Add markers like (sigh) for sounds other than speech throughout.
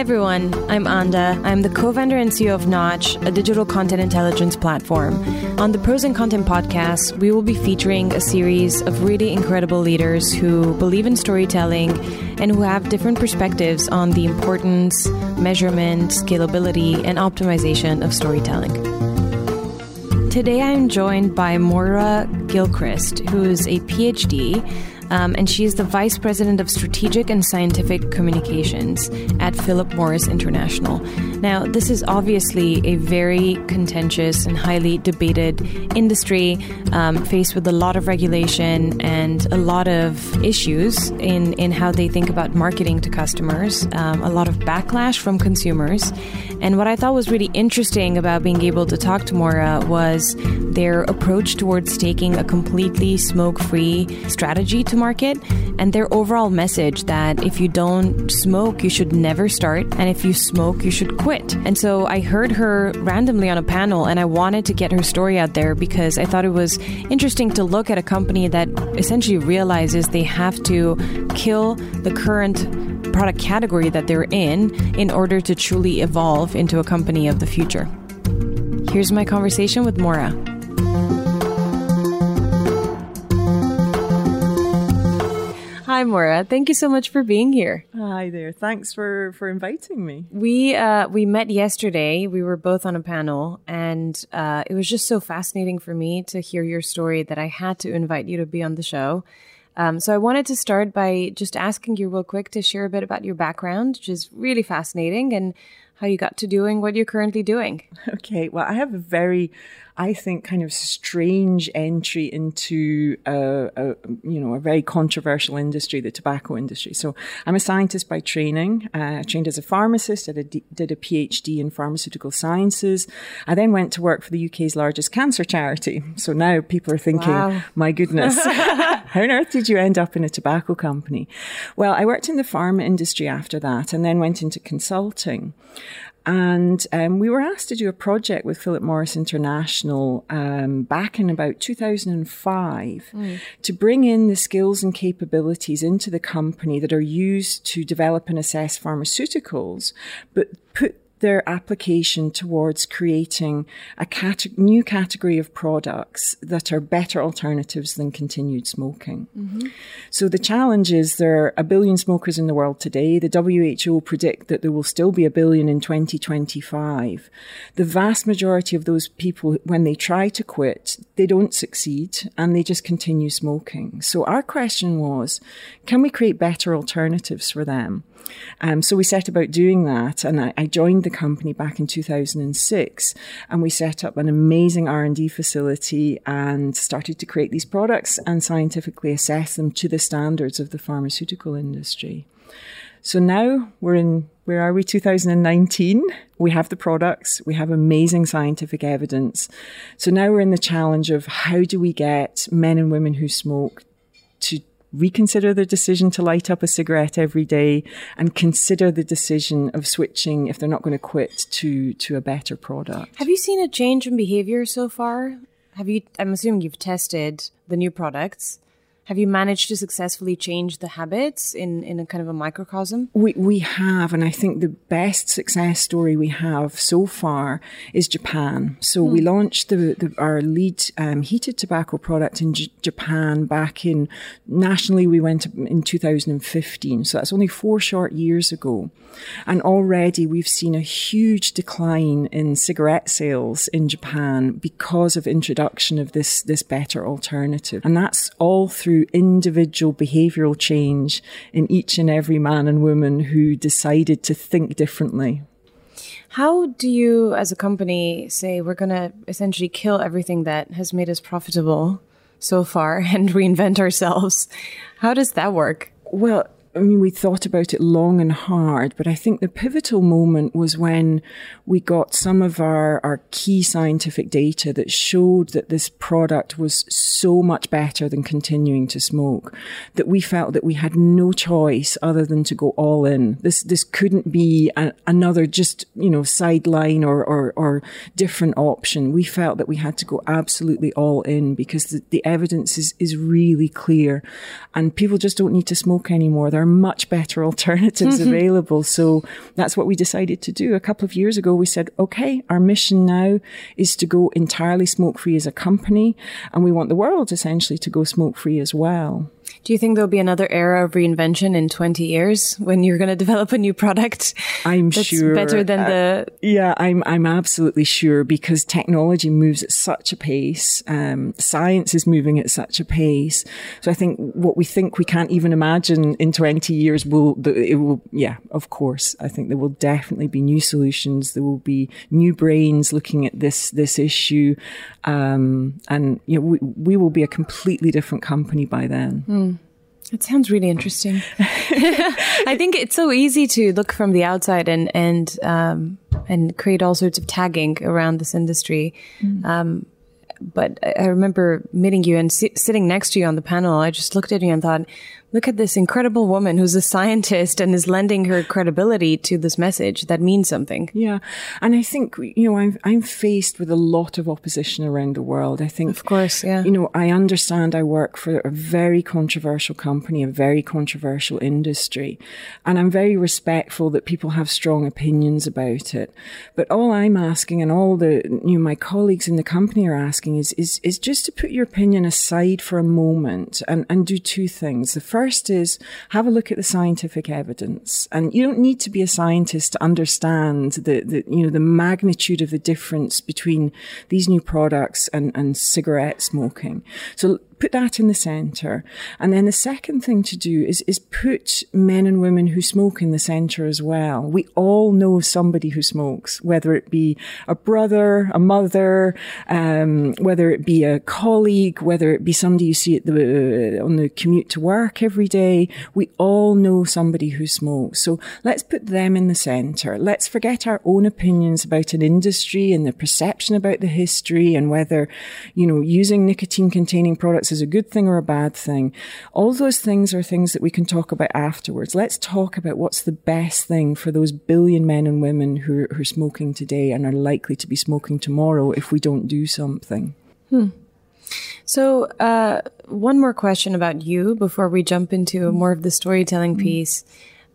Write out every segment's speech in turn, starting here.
Hi, everyone. I'm Anda. I'm the co founder and CEO of Knotch, a digital content intelligence platform. On the Pros and Content podcast, we will be featuring a series of really incredible leaders who believe in storytelling and who have different perspectives on the importance, measurement, scalability, and optimization of storytelling. Today, I'm joined by Moira Gilchrist, who is a PhD um, and she is the Vice President of Strategic and Scientific Communications at Philip Morris International. Now, this is obviously a very contentious and highly debated industry um, faced with a lot of regulation and a lot of issues in, in how they think about marketing to customers, um, a lot of backlash from consumers. And what I thought was really interesting about being able to talk to Moira was their approach towards taking a completely smoke free strategy to market and their overall message that if you don't smoke, you should never start, and if you smoke, you should quit. And so I heard her randomly on a panel, and I wanted to get her story out there because I thought it was interesting to look at a company that essentially realizes they have to kill the current product category that they're in in order to truly evolve into a company of the future. Here's my conversation with Moira. Hi, Moira. Thank you so much for being here. Hi there. Thanks for for inviting me. We uh, we met yesterday. We were both on a panel, and uh, it was just so fascinating for me to hear your story that I had to invite you to be on the show. Um, so I wanted to start by just asking you real quick to share a bit about your background, which is really fascinating, and how you got to doing what you're currently doing. Okay. Well, I have a very I think, kind of strange entry into a, a, you know a very controversial industry, the tobacco industry. So I'm a scientist by training. Uh, trained as a pharmacist. I did, did a PhD in pharmaceutical sciences. I then went to work for the UK's largest cancer charity. So now people are thinking, wow. my goodness, (laughs) how on earth did you end up in a tobacco company? Well, I worked in the pharma industry after that, and then went into consulting. And um, we were asked to do a project with Philip Morris International um, back in about 2005 mm. to bring in the skills and capabilities into the company that are used to develop and assess pharmaceuticals, but put their application towards creating a cate- new category of products that are better alternatives than continued smoking. Mm-hmm. So the challenge is there are a billion smokers in the world today. The WHO predict that there will still be a billion in 2025. The vast majority of those people, when they try to quit, they don't succeed and they just continue smoking. So our question was, can we create better alternatives for them? Um, so we set about doing that, and I, I, joined the company back in 2006, and we set up an amazing R&D facility and started to create these products and scientifically assess them to the standards of the pharmaceutical industry. So now we're in, where are we, 2019? We have the products, we have amazing scientific evidence. So now we're in the challenge of how do we get men and women who smoke to reconsider the decision to light up a cigarette every day and consider the decision of switching if they're not going to quit to to a better product. Have you seen a change in behavior so far? Have you I'm assuming you've tested the new products. Have you managed to successfully change the habits in, in a kind of a microcosm? We, we have, and I think the best success story we have so far is Japan. So we hmm. launched the, the our lead um, heated tobacco product in J- Japan back in nationally. We went in 2015, so that's only four short years ago, and already we've seen a huge decline in cigarette sales in Japan because of introduction of this this better alternative, and that's all through individual behavioral change in each and every man and woman who decided to think differently. How do you, as a company, say we're going to essentially kill everything that has made us profitable so far (laughs) and reinvent ourselves? How does that work? Well, I mean, we thought about it long and hard, but I think the pivotal moment was when we got some of our, our key scientific data that showed that this product was so much better than continuing to smoke that we felt that we had no choice other than to go all in. This, this couldn't be a, another just, you know, sideline or, or, or different option. We felt that we had to go absolutely all in because the, the evidence is, is really clear and people just don't need to smoke anymore. They're there are much better (laughs) alternatives mm-hmm. available. So that's what we decided to do. A couple of years ago, we said, okay, our mission now is to go entirely smoke free as a company. And we want the world essentially to go smoke free as well. Do you think there'll be another era of reinvention in 20 years when you're going (laughs) to develop a new product? I'm that's sure better than uh, the. Yeah, I'm I'm absolutely sure because technology moves at such a pace. Um, science is moving at such a pace. So I think what we think we can't even imagine in 20 years will it will yeah of course I think there will definitely be new solutions. There will be new brains looking at this this issue, um, and you know we we will be a completely different company by then. Mm. It sounds really interesting. I think it's so easy to look from the outside and and um, and create all sorts of tagging around this industry. Mm. Um, but I remember meeting you and si- sitting next to you on the panel. I just looked at you and thought, look at this incredible woman who's a scientist and is lending her credibility to this message that means something. Yeah. And I think, you know, I'm, I'm faced with a lot of opposition around the world. I think, of course, yeah. You know, I understand I work for a very controversial company, a very controversial industry. And I'm very respectful that people have strong opinions about it. But all I'm asking and all the, you know, my colleagues in the company are asking is, is, is just to put your opinion aside for a moment and, and do two things. The first first is have a look at the scientific evidence. And you don't need to be a scientist to understand the, the you know, the magnitude of the difference between these new products and, and cigarette smoking. So put that in the center. And then the second thing to do is, is put men and women who smoke in the center as well. We all know somebody who smokes, whether it be a brother, a mother, um, whether it be a colleague, whether it be somebody you see at the, uh, on the commute to work every day. We all know somebody who smokes. So let's put them in the center. Let's forget our own opinions about an industry and the perception about the history and whether, you know, using nicotine containing products is a good thing or a bad thing. All those things are things that we can talk about afterwards. Let's talk about what's the best thing for those billion men and women who are, who are smoking today and are likely to be smoking tomorrow if we don't do something. Hmm. So, uh, one more question about you before we jump into more of the storytelling piece.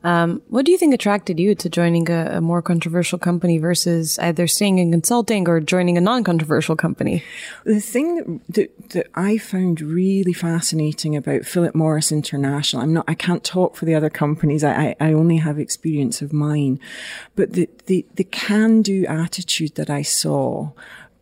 Um, what do you think attracted you to joining a, a, more controversial company versus either staying in consulting or joining a non-controversial company? The thing that, that I found really fascinating about Philip Morris International, I'm not, I can't talk for the other companies. I, I, I only have experience of mine, but the, the, the can-do attitude that I saw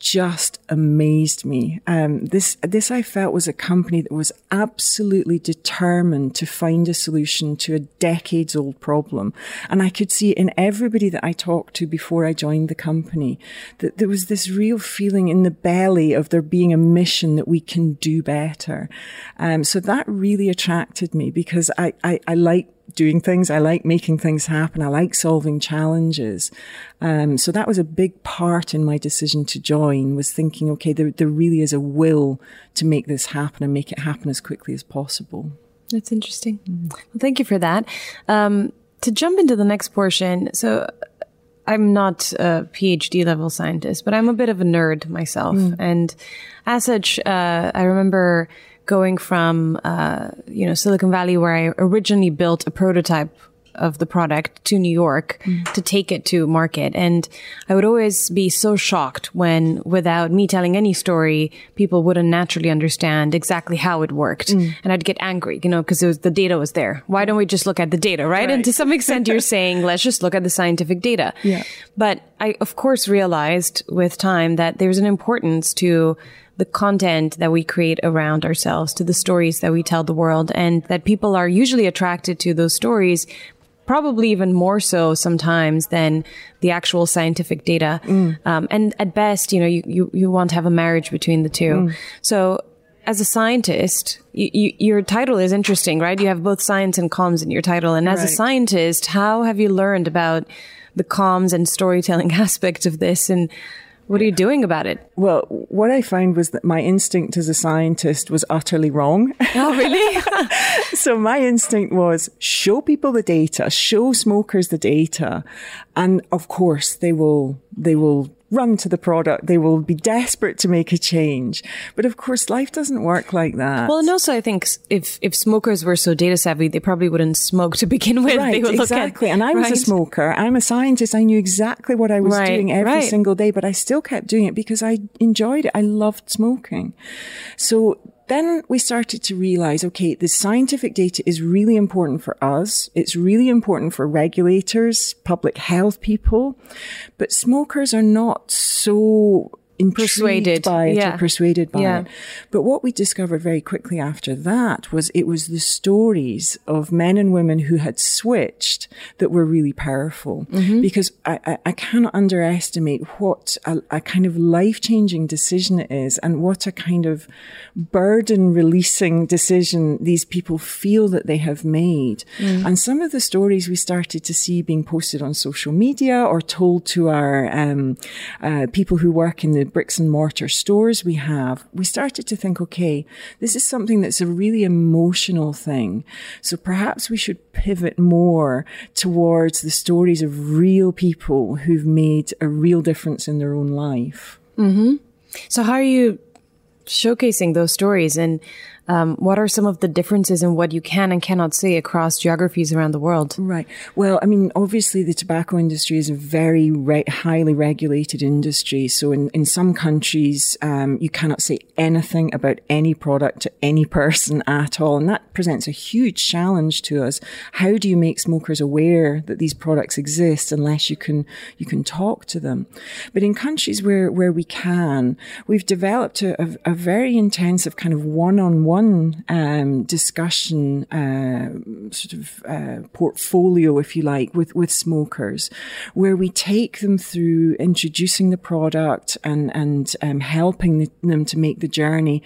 just amazed me. Um, this, this I felt was a company that was absolutely determined to find a solution to a decades old problem. And I could see in everybody that I talked to before I joined the company that there was this real feeling in the belly of there being a mission that we can do better. Um, so that really attracted me because I, I, I like doing things. I like making things happen. I like solving challenges. Um, so that was a big part in my decision to join was thinking, okay, there, there really is a will to make this happen and make it happen as quickly as possible. That's interesting. Mm. Well, thank you for that. Um, to jump into the next portion, so I'm not a PhD level scientist, but I'm a bit of a nerd myself. Mm. And as such, uh, I remember going from, uh, you know, Silicon Valley, where I originally built a prototype of the product to New York mm. to take it to market. And I would always be so shocked when, without me telling any story, people wouldn't naturally understand exactly how it worked. Mm. And I'd get angry, you know, because the data was there. Why don't we just look at the data, right? right. And to some extent, you're saying, (laughs) let's just look at the scientific data. Yeah. But I, of course, realized with time that there's an importance to the content that we create around ourselves, to the stories that we tell the world, and that people are usually attracted to those stories probably even more so sometimes than the actual scientific data. Mm. Um, and at best, you know, you, you, you want to have a marriage between the two. Mm. So as a scientist, you, you, your title is interesting, right? You have both science and comms in your title. And as right. a scientist, how have you learned about the comms and storytelling (laughs) aspect of this? And what are you doing about it? Well, what I found was that my instinct as a scientist was utterly wrong. Oh, really? (laughs) so my instinct was show people the data, show smokers the data, and of course they will they will run to the product. They will be desperate to make a change. But of course, life doesn't work like that. Well, and also I think if, if smokers were so data savvy, they probably wouldn't smoke to begin with. Right, exactly. At, and I was right? a smoker. I'm a scientist. I knew exactly what I was right, doing every single day, but I still kept doing it because I enjoyed it. I loved smoking. So then we started to realize, okay, the scientific data is really important for us. It's really important for regulators, public health people, but smokers are not so persuaded by it yeah. or persuaded by yeah. it. But what we discovered very quickly after that was it was the stories of men and women who had switched that were really powerful. Mm-hmm. Because I, I, I, cannot underestimate what a, a kind of life changing decision it is and what a kind of burden releasing decision these people feel that they have made. Mm. And some of the stories we started to see being posted on social media or told to our um, uh, people who work in bricks and mortar stores we have, we started to think, okay, this is something that's a really emotional thing. So perhaps we should pivot more towards the stories of real people who've made a real difference in their own life. Mm-hmm. So how are you showcasing those stories and um, what are some of the differences in what you can and cannot say across geographies around the world? Right. Well, I mean, obviously the tobacco industry is a very re- highly regulated industry. So in, in some countries, um, you cannot say anything about any product to any (laughs) person at all. And that presents a huge challenge to us. How do you make smokers aware that these products exist unless you can, you can talk to them? But in countries where, where we can, we've developed a, a, a very intensive kind of one-on-one one um, discussion uh, sort of uh, portfolio, if you like, with with smokers, where we take them through introducing the product and and um, helping them to make the journey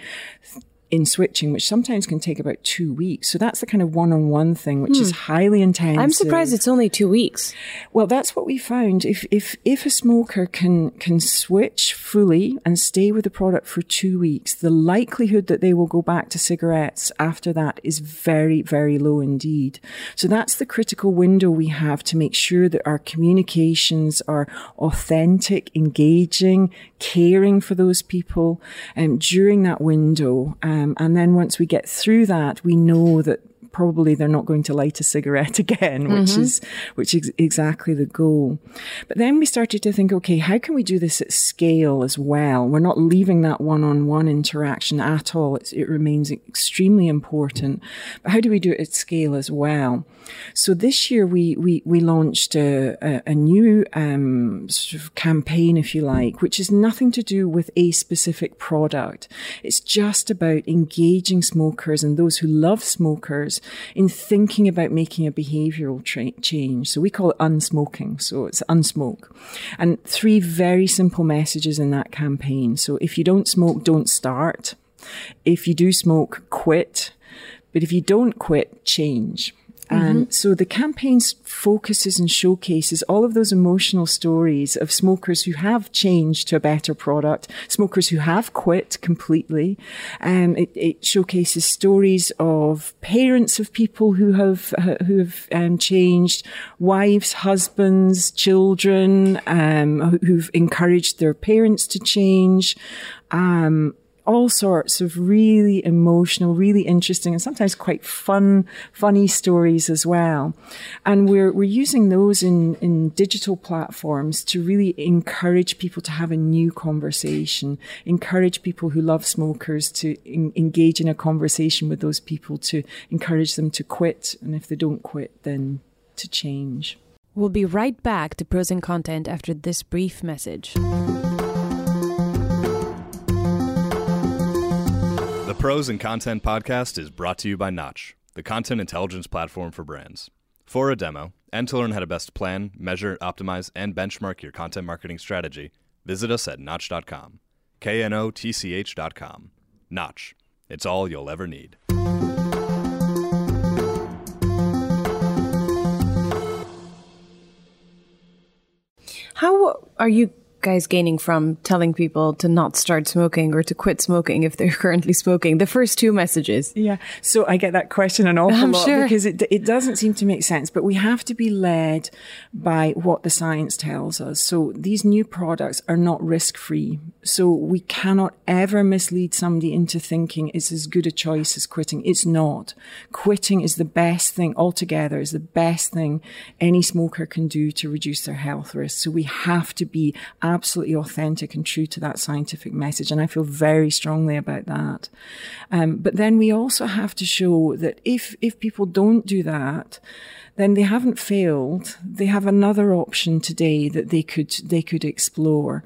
in switching, which sometimes can take about two weeks. So that's the kind of one-on-one thing, which hmm. is highly intensive. I'm surprised it's only two weeks. Well, that's what we found. If if if a smoker can can switch fully and stay with the product for two weeks, the likelihood that they will go back to cigarettes after that is very very low indeed. So that's the critical window we have to make sure that our communications are authentic, engaging, caring for those people um, during that window. Um, and then once we get through that, we know that probably they're not going to light a cigarette (laughs) again, which mm-hmm. is which is exactly the goal. But then we started to think, okay, how can we do this at scale as well? We're not leaving that one-on-one interaction at all. It's, it remains extremely important. But how do we do it at scale as well? So this year we we we launched a, a, a new um, sort of campaign, if you like, which is nothing to do with a specific product. It's just about engaging smokers and those who love smokers in thinking about making a behavioral tra- change. So we call it unsmoking. So it's unsmoke. And three very simple messages in that campaign. So if you don't smoke, don't start. If you do smoke, quit. But if you don't quit, change. And mm-hmm. so the campaign focuses and showcases all of those emotional stories of smokers who have changed to a better product, smokers who have quit completely. Um, it, it, showcases stories of parents of people who have who have um, changed, wives, husbands, children um, who've encouraged their parents to change. Um, all sorts of really emotional, really interesting, and sometimes quite fun, funny stories as well. And we're we're using those in in digital platforms to really encourage people to have a new conversation, encourage people who love smokers to in, engage in a conversation with those people, to encourage them to quit, and if they don't quit, then to change. We'll be right back to pros and content after this brief message. Pros and Content podcast is brought to you by Knotch, the content intelligence platform for brands. For a demo, and to learn how to best plan, measure, optimize, and benchmark your content marketing strategy, visit us at Knotch.com. K N O T C H.com. Knotch. It's all you'll ever need. How are you guys gaining from telling people to not start smoking or to quit smoking if they're (laughs) currently smoking? The first two messages. Yeah. So I get that question an awful I'm lot sure. because it, it doesn't seem to make sense, but we have to be led by what the science tells us. So these new products are not risk free. So we cannot ever mislead somebody into thinking it's as good a choice as quitting. It's not. Quitting is the best thing altogether, is the best thing any smoker can do to reduce their health risks. So we have to be absolutely authentic and true to that scientific message. And I feel very strongly about that. Um, but then we also have to show that if, if people don't do that, then they haven't failed. They have another option today that they could they could explore,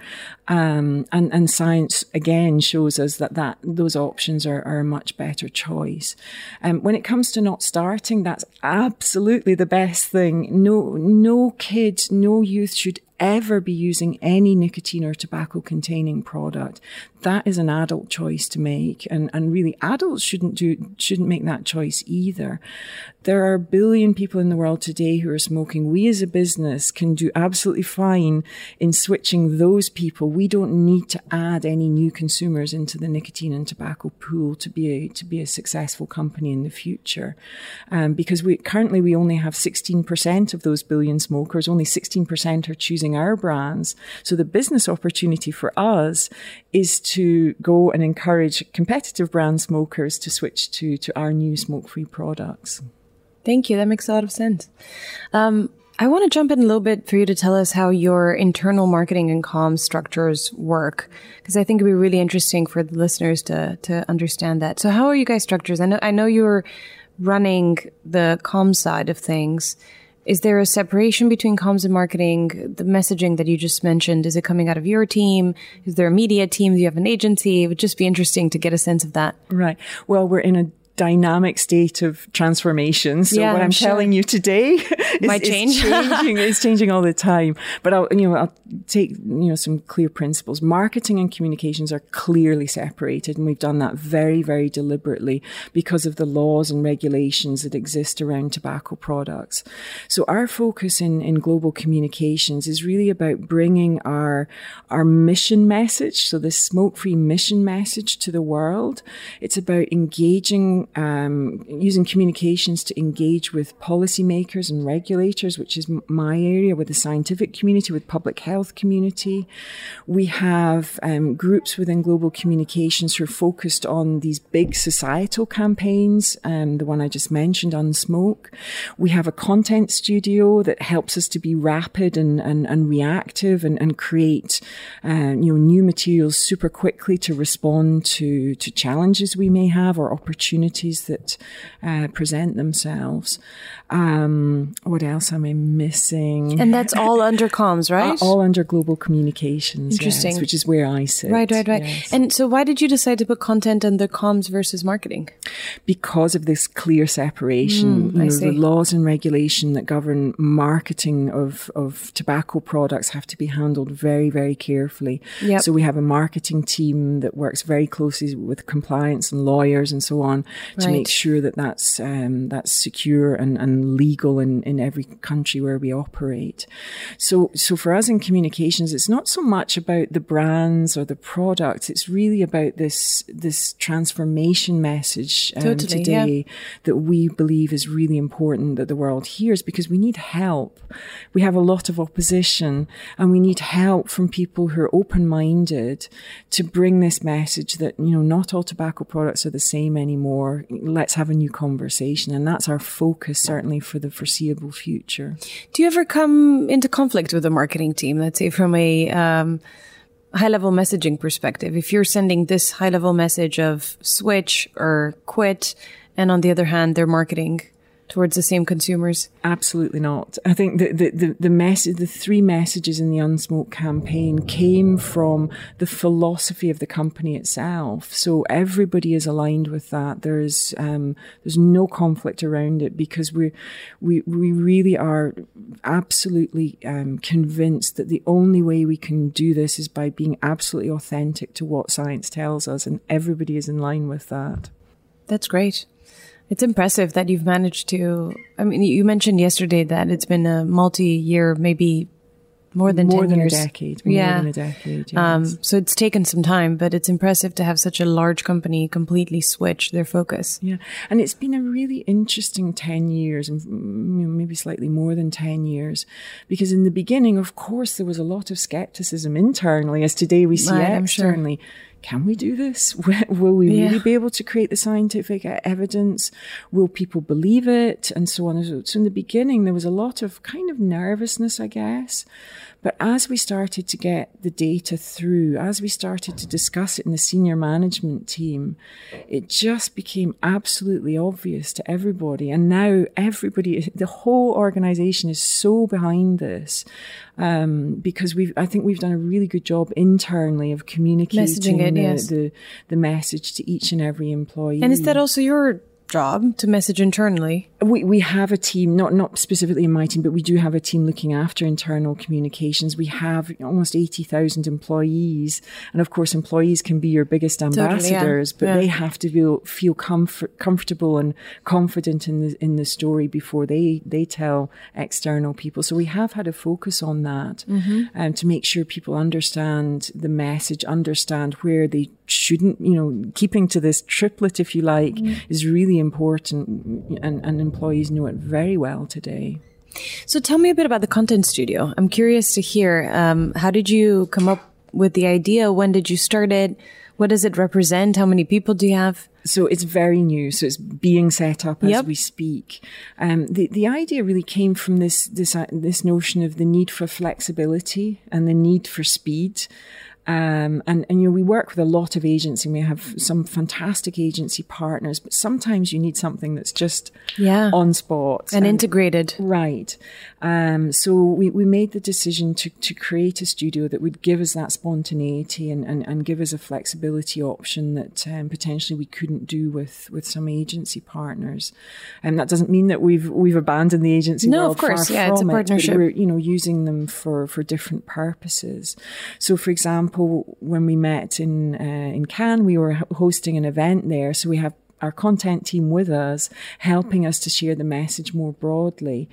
um, and and science again shows us that that those options are, are a much better choice. Um, when it comes to not starting, that's absolutely the best thing. No no kid, no youth should ever be using any nicotine or tobacco containing product. That is an adult choice to make. And, and really adults shouldn't do, shouldn't make that choice either. There are a billion people in the world today who are smoking. We as a business can do absolutely fine in switching those people. We don't need to add any new consumers into the nicotine and tobacco pool to be a, to be a successful company in the future. Um, because we currently we only have 16% of those billion smokers. Only 16% are choosing our brands. So the business opportunity for us is to go and encourage competitive brand smokers to switch to, to our new smoke free products. Thank you. That makes a lot of sense. Um, I want to jump in a little bit for you to tell us how your internal marketing and comms structures work, because I think it'd be really interesting for the listeners to to understand that. So, how are you guys structures? I know I know you're running the comms side of things. Is there a separation between comms and marketing? The messaging that you just mentioned, is it coming out of your team? Is there a media team? Do you have an agency? It would just be interesting to get a sense of that. Right. Well, we're in a dynamic state of transformation. So Yeah, what I'm I'm sure. telling you today (laughs) is, Might is (laughs) changing. it's changing all the time. But I'll, you know, I'll take, you know, some clear principles. Marketing and communications are clearly separated. And we've done that very, very deliberately because of the laws and regulations that exist around tobacco products. So our focus in, in global communications is really about bringing our, our mission message. So the smoke free mission message to the world. It's about engaging um, using communications to engage with policymakers and regulators, which is my area, with the scientific community, with public health community. We have um, groups within global communications who are focused on these big societal campaigns, um, the one I just mentioned, Unsmoke. We have a content studio that helps us to be rapid and, and, and reactive and, and create uh, you know, new materials super quickly to respond to, to challenges we may have or opportunities that uh, present themselves. Um, what else am I missing? And that's all under comms, (laughs) right? All under global communications, Interesting. yes, which is where I sit. Right, right, right. yes. And so, why did you decide to put content under comms versus marketing? because of this clear separation, Mm, you know, the laws and regulation that govern marketing of, of tobacco products have to be handled very, very carefully. Yep. So we have a marketing team that works very closely with compliance and lawyers and so on to Right. make sure that that's, um, that's secure and, and legal in, in every country where we operate. So, so for us in communications, it's not so much about the brands or the products. It's really about this, this transformation message um, Totally, yeah. today that we believe is really important that the world hears because we need help. We have a lot of opposition and we need help from people who are open minded to bring this message that, you know, not all tobacco products are the same anymore. Let's have a new conversation. And that's our focus, certainly for the foreseeable future. Do you ever come into conflict with the marketing team? Let's say from a um, high level messaging perspective. If you're sending this high level message of switch or quit, and on the other hand, they're marketing towards the same consumers. Absolutely not. I think the, the, the, the message, the three messages in the Unsmoke campaign came from the philosophy of the company itself. So everybody is aligned with that. There's, um, there's no conflict around it because we, we, we really are absolutely, um, convinced that the only way we can do this is by being absolutely authentic to what science tells us. And everybody is in line with that. That's great. It's impressive that you've managed to. I mean, you mentioned yesterday that it's been a multi year, maybe more than more 10 than years. a decade. More Yeah. than a decade. Yes. Um, so it's taken some time, but it's impressive to have such a large company completely switch their focus. Yeah, and it's been a really interesting 10 years, and maybe slightly more than 10 years, because in the beginning, of course, there was a lot of skepticism internally, as today we see Right, I'm sure. Can we do this? (laughs) Will will we Yeah. really be able to create the scientific evidence? Will people believe it? And so on. and so- on. So in the beginning, there was a lot of kind of nervousness, I guess. But as we started to get the data through, as we started to discuss it in the senior management team, it just became absolutely obvious to everybody. And now everybody, (laughs) the whole organization is so behind this. Um, because we've, I think we've done a really good job internally of communicating it, the, yes. the, the message to each and every employee. And is that also your job to message internally? We we have a team, not not specifically in my team, but we do have a team looking after internal communications. We have almost eighty thousand employees, and of course, employees can be your biggest yeah. ambassadors, but Yeah. they have to feel feel comfort, comfortable and confident in the in the story before they they tell external people. So we have had a focus on that, um, to make sure people understand the message, understand where they shouldn't. You know, keeping to this triplet, if you like, is really important, and, and employees know it very well today. So tell me a bit about the content studio. I'm curious to hear. Um, how did you come up with the idea? When did you start it? What does it represent? How many people do you have? So it's very new. So it's being set up as Yep. we speak. Um, the the idea really came from this this uh, this notion of the need for flexibility and the need for speed. Um, and, and, you know, we work with a lot of agency and we have some fantastic agency partners, but sometimes you need something that's just Yeah. on spot And integrated. Right. Um, so we, we made the decision to, to create a studio that would give us that spontaneity and, and, and give us a flexibility option that um, potentially we couldn't do with, with some agency partners. And that doesn't mean that we've we've abandoned the agency No, of course. Yeah, it's a from it, partnership. we're you know using them for for different purposes. So, for example, when we met in uh, in Cannes, we were hosting an event there. So we have our content team with us, helping us to share the message more broadly,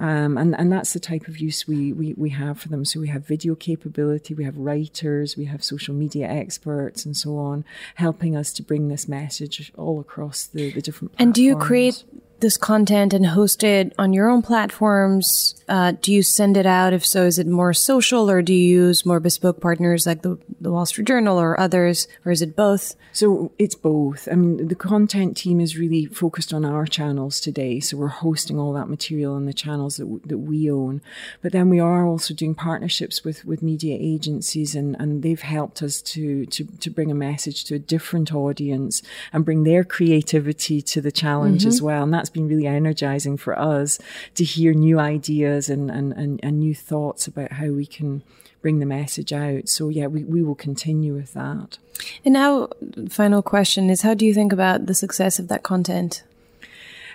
um, and and that's the type of use we, we we have for them. So we have video capability, we have writers, we have social media experts, and so on, helping us to bring this message all across the the different. And do you create this content and host it on your own platforms? Uh, do you send it out? If so, is it more social or do you use more bespoke partners like the, the Wall Street Journal or others? Or is it both? So it's both. I mean, the content team is really focused on our channels today. So we're hosting all that material on the channels that, w- that we own. But then we are also doing partnerships with, with media agencies and, and they've helped us to, to, to bring a message to a different audience and bring their creativity to the challenge as well. And that's been really energizing for us to hear new ideas and, and, and, and new thoughts about how we can bring the message out. So yeah, we, we will continue with that. And now, final question is how do you think about the success of that content?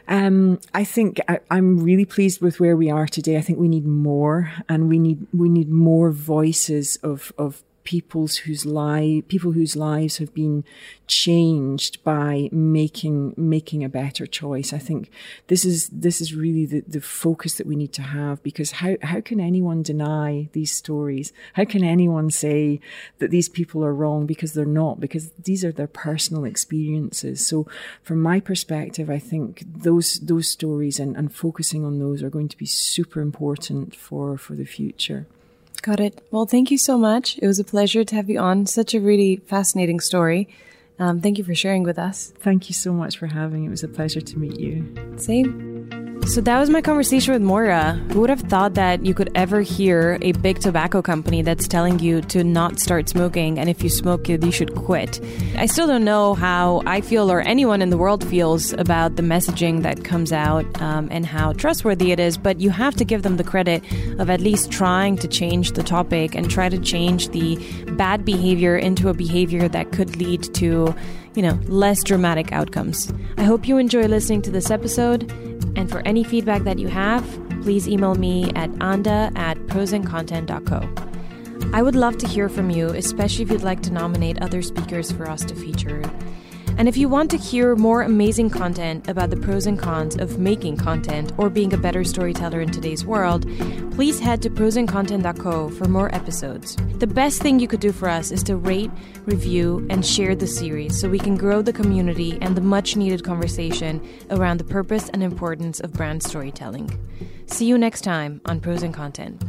Um, I think I, I'm really pleased with where we are today. I think we need more, and we need we need more voices of of people's whose life people whose lives have been changed by making making a better choice. I think this is this is really the, the focus that we need to have because how how can anyone deny these stories? How can anyone say that these people are wrong because they're not? Because these are their personal experiences. So from my perspective, I think those those stories and, and focusing on those are going to be super important for for the future. Got it. Well, thank you so much. It was a pleasure to have you on. Such a really fascinating story. Um, thank you for sharing with us. Thank you so much for having. It was a pleasure to meet you. Same. So that was my conversation with Moira. Who would have thought that you could ever hear a big tobacco company that's telling you to not start smoking and if you smoke you should quit? I still don't know how I feel or anyone in the world feels about the messaging that comes out um, and how trustworthy it is, but you have to give them the credit of at least trying to change the topic and try to change the bad behavior into a behavior that could lead to, you know, less dramatic outcomes. I hope you enjoy listening to this episode. And for any feedback that you have, please email me at anda at prosandcontent.co. I would love to hear from you, especially if you'd like to nominate other speakers for us to feature. And if you want to hear more amazing content about the pros and cons of making content or being a better storyteller in today's world, please head to prosandcontent.co for more episodes. The best thing you could do for us is to rate, review, and share the series so we can grow the community and the much needed conversation around the purpose and importance of brand storytelling. See you next time on Pros and Content.